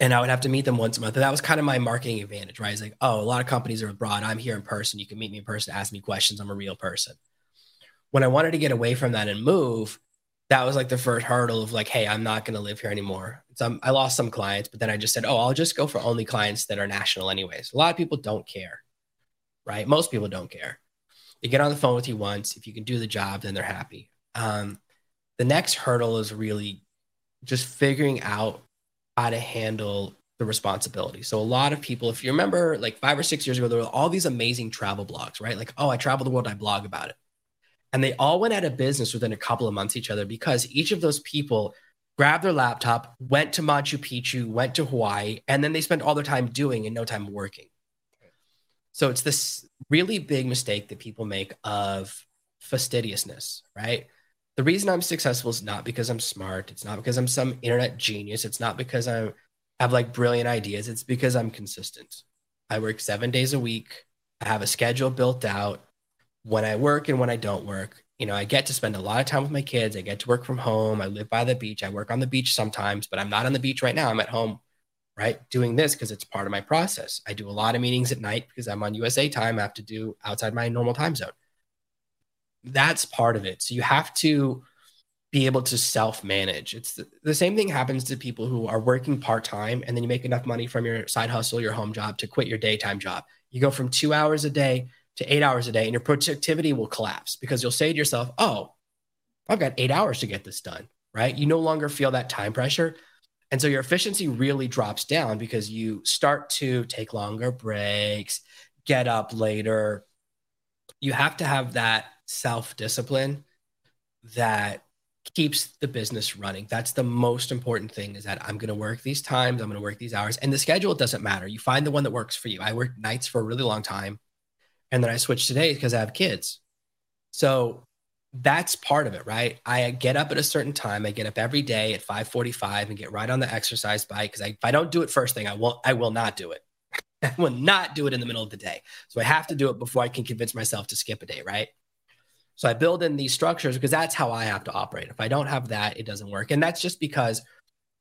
[SPEAKER 5] and I would have to meet them once a month. And that was kind of my marketing advantage, right? It's like, oh, a lot of companies are abroad. I'm here in person. You can meet me in person, ask me questions. I'm a real person. When I wanted to get away from that and move, that was like the first hurdle of like, hey, I'm not going to live here anymore. So I lost some clients, but then I just said, oh, I'll just go for only clients that are national, anyways. A lot of people don't care, right? Most people don't care. They get on the phone with you once. If you can do the job, then they're happy. Um, the next hurdle is really just figuring out how to handle the responsibility. So a lot of people, if you remember like five or six years ago, there were all these amazing travel blogs, right? Like, oh, I travel the world, I blog about it. And they all went out of business within a couple of months each other because each of those people grabbed their laptop, went to Machu Picchu, went to Hawaii, and then they spent all their time doing and no time working. So it's this really big mistake that people make of fastidiousness, right? The reason I'm successful is not because I'm smart. It's not because I'm some internet genius. It's not because I have like brilliant ideas. It's because I'm consistent. I work seven days a week. I have a schedule built out when I work and when I don't work. You know, I get to spend a lot of time with my kids. I get to work from home. I live by the beach. I work on the beach sometimes, but I'm not on the beach right now. I'm at home, right? Doing this because it's part of my process. I do a lot of meetings at night because I'm on USA time. I have to do outside my normal time zone that's part of it. So you have to be able to self manage. It's the, the, same thing happens to people who are working part time and then you make enough money from your side hustle, your home job to quit your daytime job. You go from two hours a day to eight hours a day and your productivity will collapse because you'll say to yourself, oh, I've got eight hours to get this done, right? You no longer feel that time pressure. And so your efficiency really drops down because you start to take longer breaks, get up later. You have to have that self discipline that keeps the business running. That's the most important thing is that I'm going to work these times, I'm going to work these hours, and the schedule doesn't matter. You find the one that works for you. I worked nights for a really long time, and then I switched today because I have kids. So that's part of it, right? I get up at a certain time. I get up every day at 5:45 and get right on the exercise bike because if I don't do it first thing, I will I will not do it. I will not do it in the middle of the day. So I have to do it before I can convince myself to skip a day, right? So I build in these structures because that's how I have to operate. If I don't have that, it doesn't work. And that's just because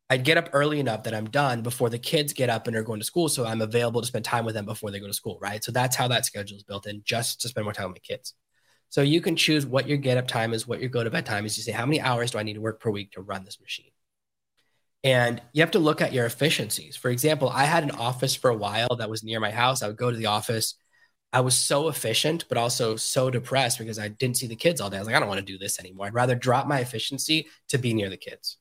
[SPEAKER 5] I get up early enough that I'm done before the kids get up and are going to school. So I'm available to spend time with them before they go to school, right? So that's how that schedule is built in just to spend more time with my kids. So you can choose what your get up time is, what your go to bed time is. You say, how many hours do I need to work per week to run this machine? And you have to look at your efficiencies. For example, I had an office for a while that was near my house. I would go to the office I was so efficient, but also so depressed because I didn't see the kids all day. I was like, I don't want to do this anymore. I'd rather drop my efficiency to be near the kids.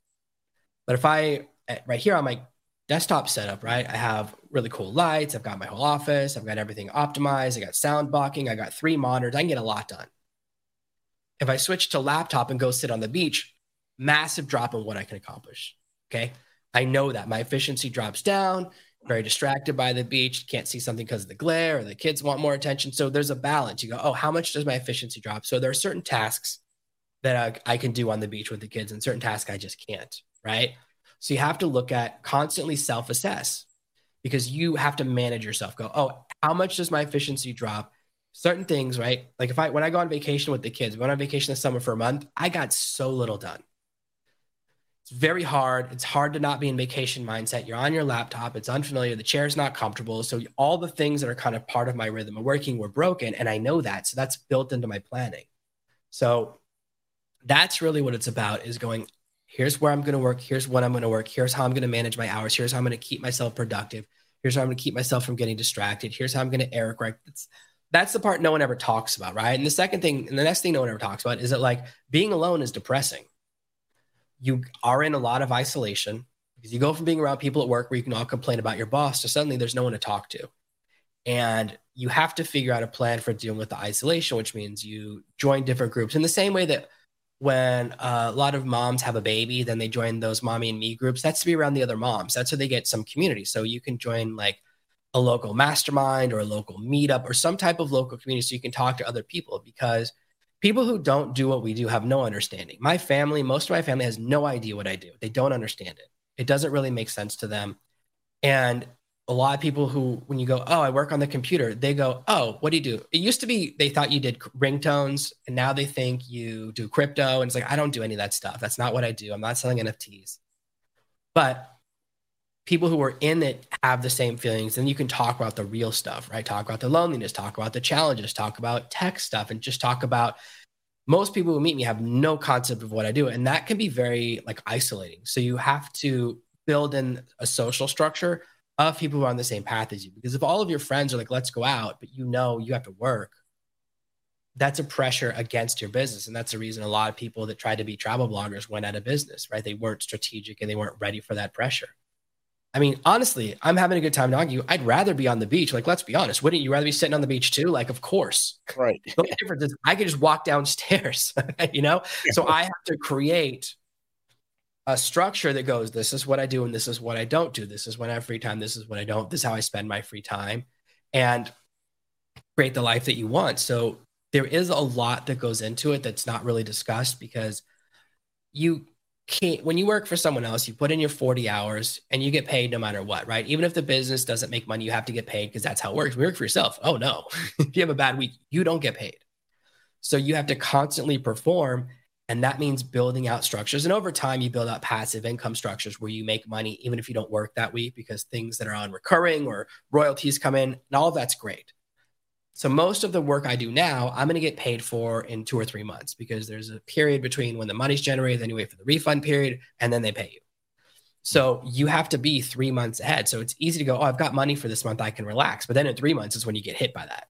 [SPEAKER 5] But if I, eh, right here on my desktop setup, right, I have really cool lights. I've got my whole office. I've got everything optimized. I got sound blocking. I got three monitors. I can get a lot done. If I switch to laptop and go sit on the beach, massive drop in what I can accomplish. Okay. I know that my efficiency drops down very distracted by the beach, can't see something because of the glare, or the kids want more attention. So there's a balance. You go, oh, how much does my efficiency drop? So there are certain tasks that I, I can do on the beach with the kids, and certain tasks I just can't. Right. So you have to look at constantly self assess because you have to manage yourself. Go, oh, how much does my efficiency drop? Certain things, right? Like if I when I go on vacation with the kids, we went on vacation this summer for a month, I got so little done it's very hard. It's hard to not be in vacation mindset. You're on your laptop. It's unfamiliar. The chair's not comfortable. So all the things that are kind of part of my rhythm of working were broken. And I know that. So that's built into my planning. So that's really what it's about is going, here's where I'm going to work. Here's when I'm going to work. Here's how I'm going to manage my hours. Here's how I'm going to keep myself productive. Here's how I'm going to keep myself from getting distracted. Here's how I'm going to error correct. That's, that's the part no one ever talks about, right? And the second thing, and the next thing no one ever talks about is that like being alone is depressing you are in a lot of isolation because you go from being around people at work where you can all complain about your boss to suddenly there's no one to talk to. And you have to figure out a plan for dealing with the isolation, which means you join different groups in the same way that when uh, a lot of moms have a baby, then they join those mommy and me groups. That's to be around the other moms. That's how they get some community. So you can join like a local mastermind or a local meetup or some type of local community so you can talk to other people because – people who don't do what we do have no understanding. My family, most of my family has no idea what I do. They don't understand it. It doesn't really make sense to them. And a lot of people who, when you go, oh, I work on the computer, they go, oh, what do you do? It used to be they thought you did ringtones, and now they think you do crypto. And it's like, I don't do any of that stuff. That's not what I do. I'm not selling NFTs. But people who are in it have the same feelings and you can talk about the real stuff right? Talk about the loneliness talk about the challenges talk about tech stuff and just talk about most people who meet me have no concept of what i do and that can be very like isolating. So you have to build in a social structure of people who are on the same path as you because if all of your friends are like let's go out but you know you have to work that's a pressure against your business and that's the reason a lot of people that tried to be travel bloggers went out of business right? They weren't strategic and they weren't ready for that pressure I mean, honestly, I'm having a good time talking to you. I'd rather be on the beach. Like, let's be honest. Wouldn't you rather be sitting on the beach too? Like, of course.
[SPEAKER 6] Right.
[SPEAKER 5] The only difference is I could just walk downstairs, you know? So I have to create a structure that goes, this is what I do and this is what I don't do. This is when I have free time. This is when I don't. This is how I spend my free time. And create the life that you want. So there is a lot that goes into it that's not really discussed because you can't when you work for someone else you put in your 40 hours and you get paid no matter what right? Even if the business doesn't make money you have to get paid because that's how it works. We work for yourself. Oh no. If you have a bad week you don't get paid. So you have to constantly perform and that means building out structures. And over time you build out passive income structures where you make money even if you don't work that week because things that are on recurring or royalties come in and all that's great so most of the work I do now, I'm going to get paid for in two or three months because there's a period between when the money's generated, then you wait for the refund period, and then they pay you. So you have to be three months ahead. So it's easy to go, oh, I've got money for this month, I can relax. But then in three months is when you get hit by that.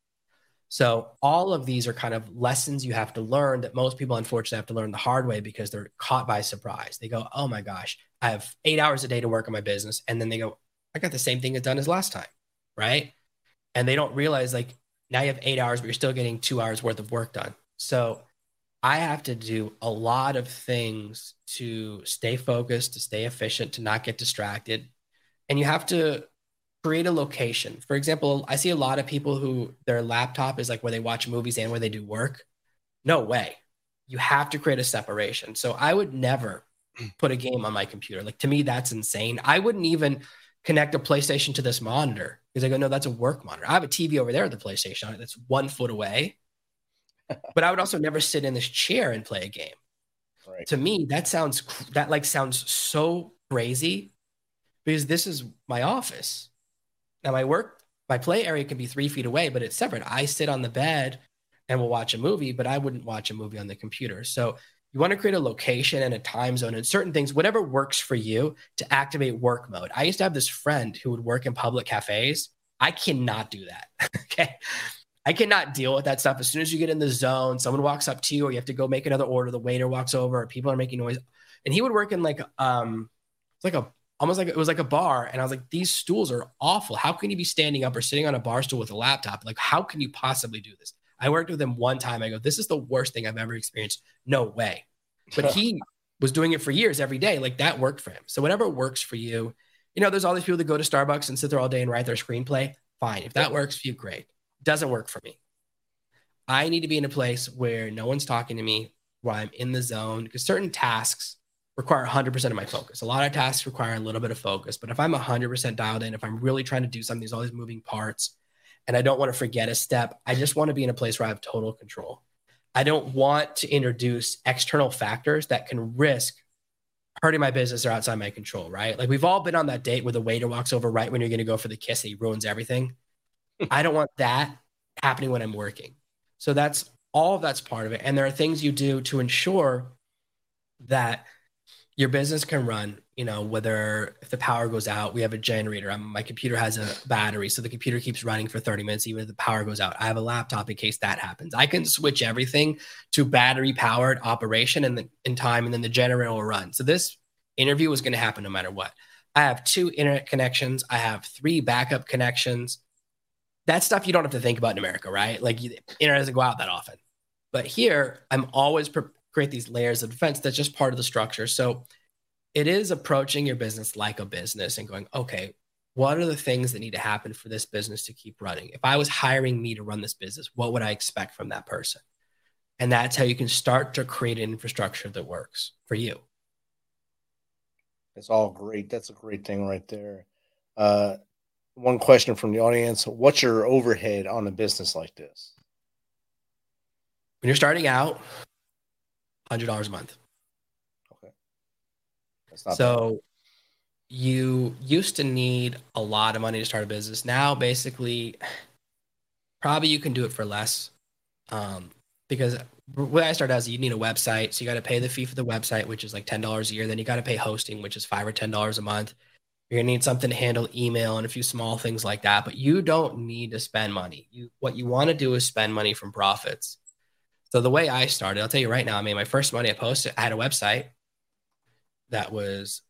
[SPEAKER 5] So all of these are kind of lessons you have to learn that most people unfortunately have to learn the hard way because they're caught by surprise. They go, oh my gosh, I have eight hours a day to work on my business. And then they go, I got the same thing as done as last time. Right. And they don't realize like now you have eight hours, but you're still getting two hours worth of work done. So I have to do a lot of things to stay focused, to stay efficient, to not get distracted. And you have to create a location. For example, I see a lot of people who their laptop is like where they watch movies and where they do work. No way. You have to create a separation. So I would never put a game on my computer. Like to me, that's insane. I wouldn't even connect a PlayStation to this monitor because I go, no, that's a work monitor. I have a TV over there at the PlayStation on it that's one foot away. but I would also never sit in this chair and play a game. Right. To me, that sounds that like sounds so crazy because this is my office. Now my work, my play area can be three feet away, but it's separate. I sit on the bed and will watch a movie, but I wouldn't watch a movie on the computer. So you want to create a location and a time zone and certain things, whatever works for you to activate work mode. I used to have this friend who would work in public cafes. I cannot do that. okay. I cannot deal with that stuff. As soon as you get in the zone, someone walks up to you, or you have to go make another order. The waiter walks over, or people are making noise. And he would work in like um, it's like a almost like it was like a bar. And I was like, these stools are awful. How can you be standing up or sitting on a bar stool with a laptop? Like, how can you possibly do this? I worked with him one time. I go, this is the worst thing I've ever experienced. No way. But he was doing it for years every day. Like that worked for him. So whatever works for you, you know, there's all these people that go to Starbucks and sit there all day and write their screenplay. Fine. If that works for you, great. Doesn't work for me. I need to be in a place where no one's talking to me, where I'm in the zone, because certain tasks require 100% of my focus. A lot of tasks require a little bit of focus, but if I'm 100% dialed in, if I'm really trying to do something, there's all these moving parts, and I don't want to forget a step. I just want to be in a place where I have total control. I don't want to introduce external factors that can risk hurting my business or outside my control, right? Like we've all been on that date where the waiter walks over right when you're going to go for the kiss and he ruins everything. I don't want that happening when I'm working. So that's all of that's part of it. And there are things you do to ensure that your business can run you know whether if the power goes out we have a generator. I'm, my computer has a battery so the computer keeps running for 30 minutes even if the power goes out. I have a laptop in case that happens. I can switch everything to battery powered operation and in time and then the generator will run. So this interview was going to happen no matter what. I have two internet connections. I have three backup connections. That stuff you don't have to think about in america right? Like internet doesn't go out that often. But here i'm always pre- create these layers of defense that's just part of the structure. So it is approaching your business like a business and going okay what are the things that need to happen for this business to keep running? If i was hiring me to run this business what would i expect from that person? And that's how you can start to create an infrastructure that works for you.
[SPEAKER 6] That's all great. That's a great thing right there. Uh, one question from the audience. What's your overhead on a business like this?
[SPEAKER 5] When you're starting out hundred dollars a month. So bad. you used to need a lot of money to start a business. Now, basically, probably you can do it for less. Um, because when I started as you need a website, so you got to pay the fee for the website, which is like ten dollars a year. Then you got to pay hosting, which is five or ten dollars a month. You're gonna need something to handle email and a few small things like that. But you don't need to spend money. You what you want to do is spend money from profits. So the way I started, I'll tell you right now, I made my first money I posted. I had a website that was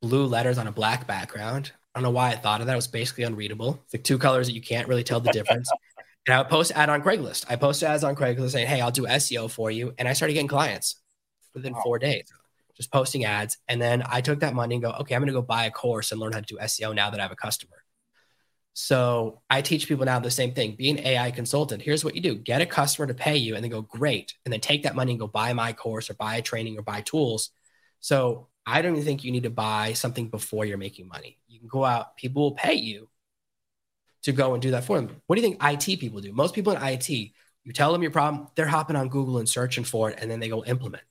[SPEAKER 5] blue letters on a black background. I don't know why I thought of that. It was basically unreadable. It's like two colors that you can't really tell the difference. and I would post ad on Craigslist. I posted ads on Craigslist saying, Hey, I'll do SEO for you. And I started getting clients within four days, just posting ads. And then I took that money and go, okay, I'm going to go buy a course and learn how to do SEO now that I have a customer. So I teach people now the same thing. Be an AI consultant. Here's what you do: get a customer to pay you, and then go great, and then take that money and go buy my course or buy a training or buy tools. So I don't even think you need to buy something before you're making money. You can go out; people will pay you to go and do that for them. What do you think IT people do? Most people in IT, you tell them your problem, they're hopping on Google and searching for it, and then they go implement.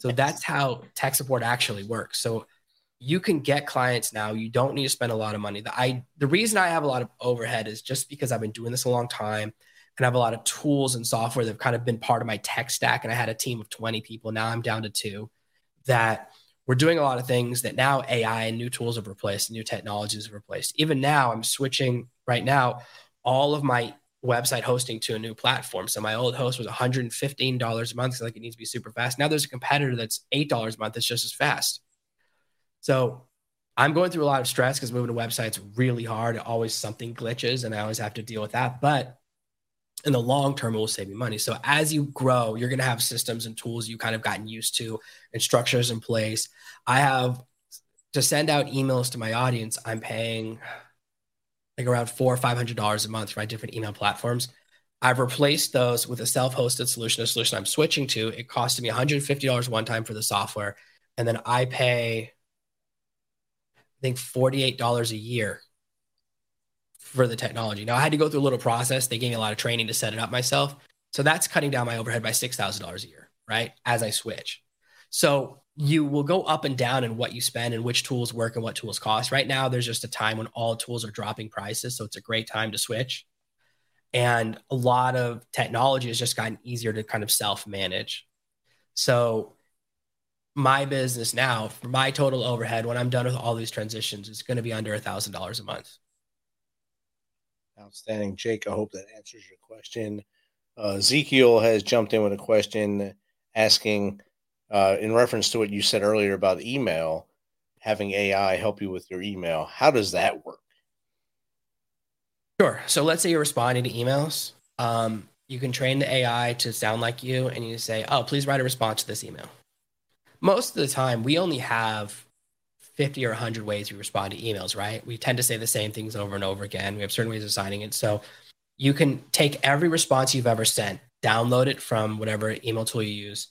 [SPEAKER 5] So that's how tech support actually works. So you can get clients now. You don't need to spend a lot of money. The I the reason I have a lot of overhead is just because I've been doing this a long time and I have a lot of tools and software that have kind of been part of my tech stack. And I had a team of 20 people. Now I'm down to two that we're doing a lot of things that now AI and new tools have replaced, new technologies have replaced. Even now, I'm switching right now all of my website hosting to a new platform. So my old host was $115 a month. like it needs to be super fast. Now there's a competitor that's $8 a month that's just as fast. So I'm going through a lot of stress because moving to websites really hard. Always something glitches, and I always have to deal with that. But in the long term, it will save you money. So as you grow, you're going to have systems and tools you kind of gotten used to and structures in place. I have to send out emails to my audience. I'm paying like around four or five hundred dollars a month for my different email platforms. I've replaced those with a self-hosted solution, a solution I'm switching to. It costed me $150 one time for the software, and then I pay I think $48 a year for the technology. Now I had to go through a little process. They gave me a lot of training to set it up myself. So that's cutting down my overhead by $6,000 a year, right? As I switch. So you will go up and down in what you spend and which tools work and what tools cost. Right now, there's just a time when all tools are dropping prices. So it's a great time to switch. And a lot of technology has just gotten easier to kind of self manage. So my business now for my total overhead when I'm done with all these transitions is going to be under a thousand dollars a month.
[SPEAKER 3] Outstanding, Jake. I hope that answers your question. Uh, Ezekiel has jumped in with a question asking, uh, in reference to what you said earlier about email, having AI help you with your email. How does that work?
[SPEAKER 5] Sure. So let's say you're responding to emails. Um, you can train the AI to sound like you, and you say, "Oh, please write a response to this email." most of the time we only have 50 or 100 ways we respond to emails, right? We tend to say the same things over and over again. We have certain ways of signing it. So you can take every response you've ever sent, download it from whatever email tool you use,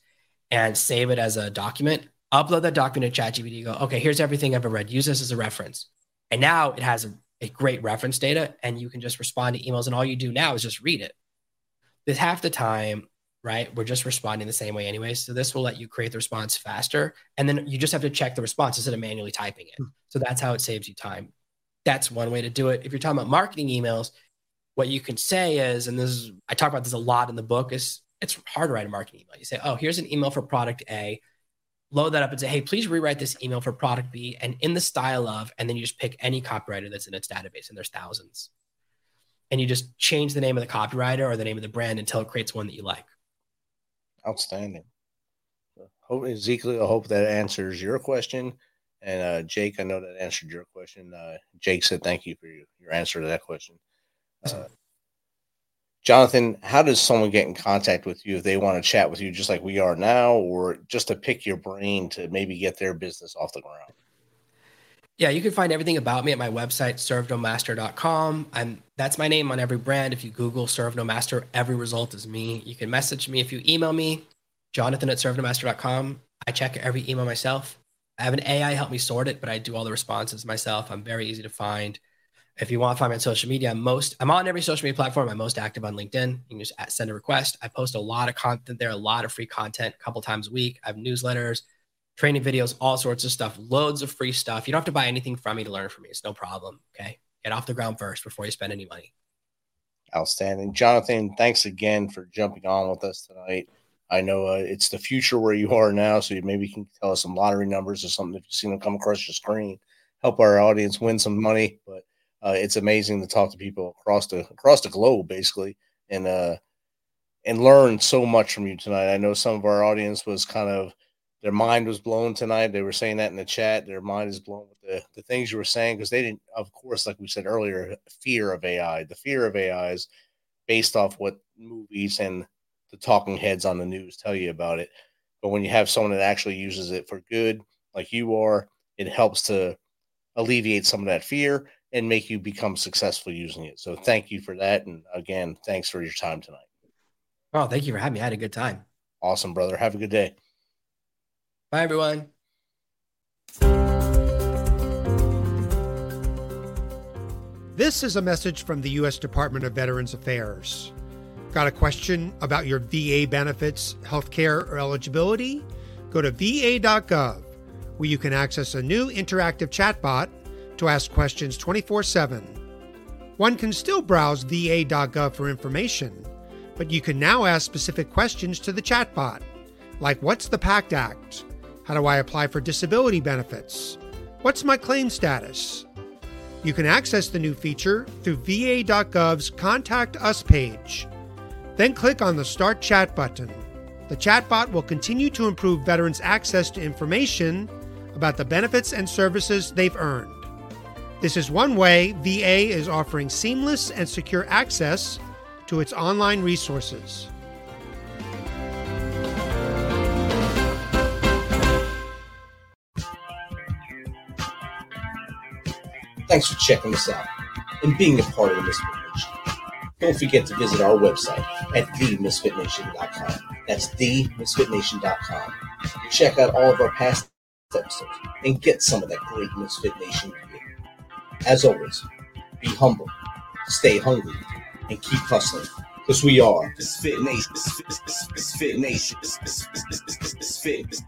[SPEAKER 5] and save it as a document. Upload that document to ChatGPT. Go, okay, here's everything I've ever read. Use this as a reference. And now it has a, a great reference data, and you can just respond to emails. And all you do now is just read it. This half the time right? We're just responding the same way anyway. So this will let you create the response faster. And then you just have to check the response instead of manually typing it. Hmm. So that's how it saves you time. That's one way to do it. If you're talking about marketing emails, what you can say is, and this is, I talk about this a lot in the book, is it's hard to write a marketing email. You say, oh, here's an email for product A, load that up and say, hey, please rewrite this email for product B and in the style of, and then you just pick any copywriter that's in its database, and there's thousands. And you just change the name of the copywriter or the name of the brand until it creates one that you like.
[SPEAKER 3] Outstanding. Hope Ezekiel, I hope that answers your question. And uh, Jake, I know that answered your question. Uh, Jake said thank you for your, your answer to that question. Uh, Jonathan, how does someone get in contact with you if they want to chat with you just like we are now, or just to pick your brain to maybe get their business off the ground?
[SPEAKER 5] Yeah, you can find everything about me at my website, servenomaster.com. I'm that's my name on every brand. If you Google Serve No Master, every result is me. You can message me if you email me, Jonathan at servenomaster.com. I check every email myself. I have an AI help me sort it, but I do all the responses myself. I'm very easy to find. If you want to find me on social media, I'm most I'm on every social media platform. I'm most active on LinkedIn. You can just send a request. I post a lot of content there, a lot of free content a couple times a week. I have newsletters training videos, all sorts of stuff, loads of free stuff. You don't have to buy anything from me to learn from me. It's no problem. Okay. Get off the ground first before you spend any money.
[SPEAKER 3] Outstanding. Jonathan, thanks again for jumping on with us tonight. I know uh, it's the future where you are now, so maybe you can tell us some lottery numbers or something if you've seen them come across your screen. Help our audience win some money. But uh, it's amazing to talk to people across the across the globe, basically, and uh, and learn so much from you tonight. I know some of our audience was kind of their mind was blown tonight. They were saying that in the chat. Their mind is blown with the, the things you were saying because they didn't, of course, like we said earlier, fear of AI. The fear of AI is based off what movies and the talking heads on the news tell you about it. But when you have someone that actually uses it for good, like you are, it helps to alleviate some of that fear
[SPEAKER 6] and make you become successful using it. So thank you for that. And again, thanks for your time tonight.
[SPEAKER 5] Oh, thank you for having me. I had a good time.
[SPEAKER 6] Awesome, brother. Have a good day.
[SPEAKER 5] Bye, everyone.
[SPEAKER 7] This is a message from the U.S. Department of Veterans Affairs. Got a question about your VA benefits, healthcare, or eligibility? Go to va.gov, where you can access a new interactive chatbot to ask questions 24 7. One can still browse va.gov for information, but you can now ask specific questions to the chatbot, like What's the PACT Act? How do I apply for disability benefits? What's my claim status? You can access the new feature through va.gov's Contact Us page. Then click on the Start Chat button. The chatbot will continue to improve veterans' access to information about the benefits and services they've earned. This is one way VA is offering seamless and secure access to its online resources.
[SPEAKER 3] Thanks for checking us out and being a part of the Misfit Nation. Don't forget to visit our website at themisfitnation.com. That's themisfitnation.com. Check out all of our past episodes and get some of that great Misfit Nation gear. As always, be humble, stay hungry, and keep hustling because we are
[SPEAKER 4] Misfit Nation. Misfit Nation. Misfit.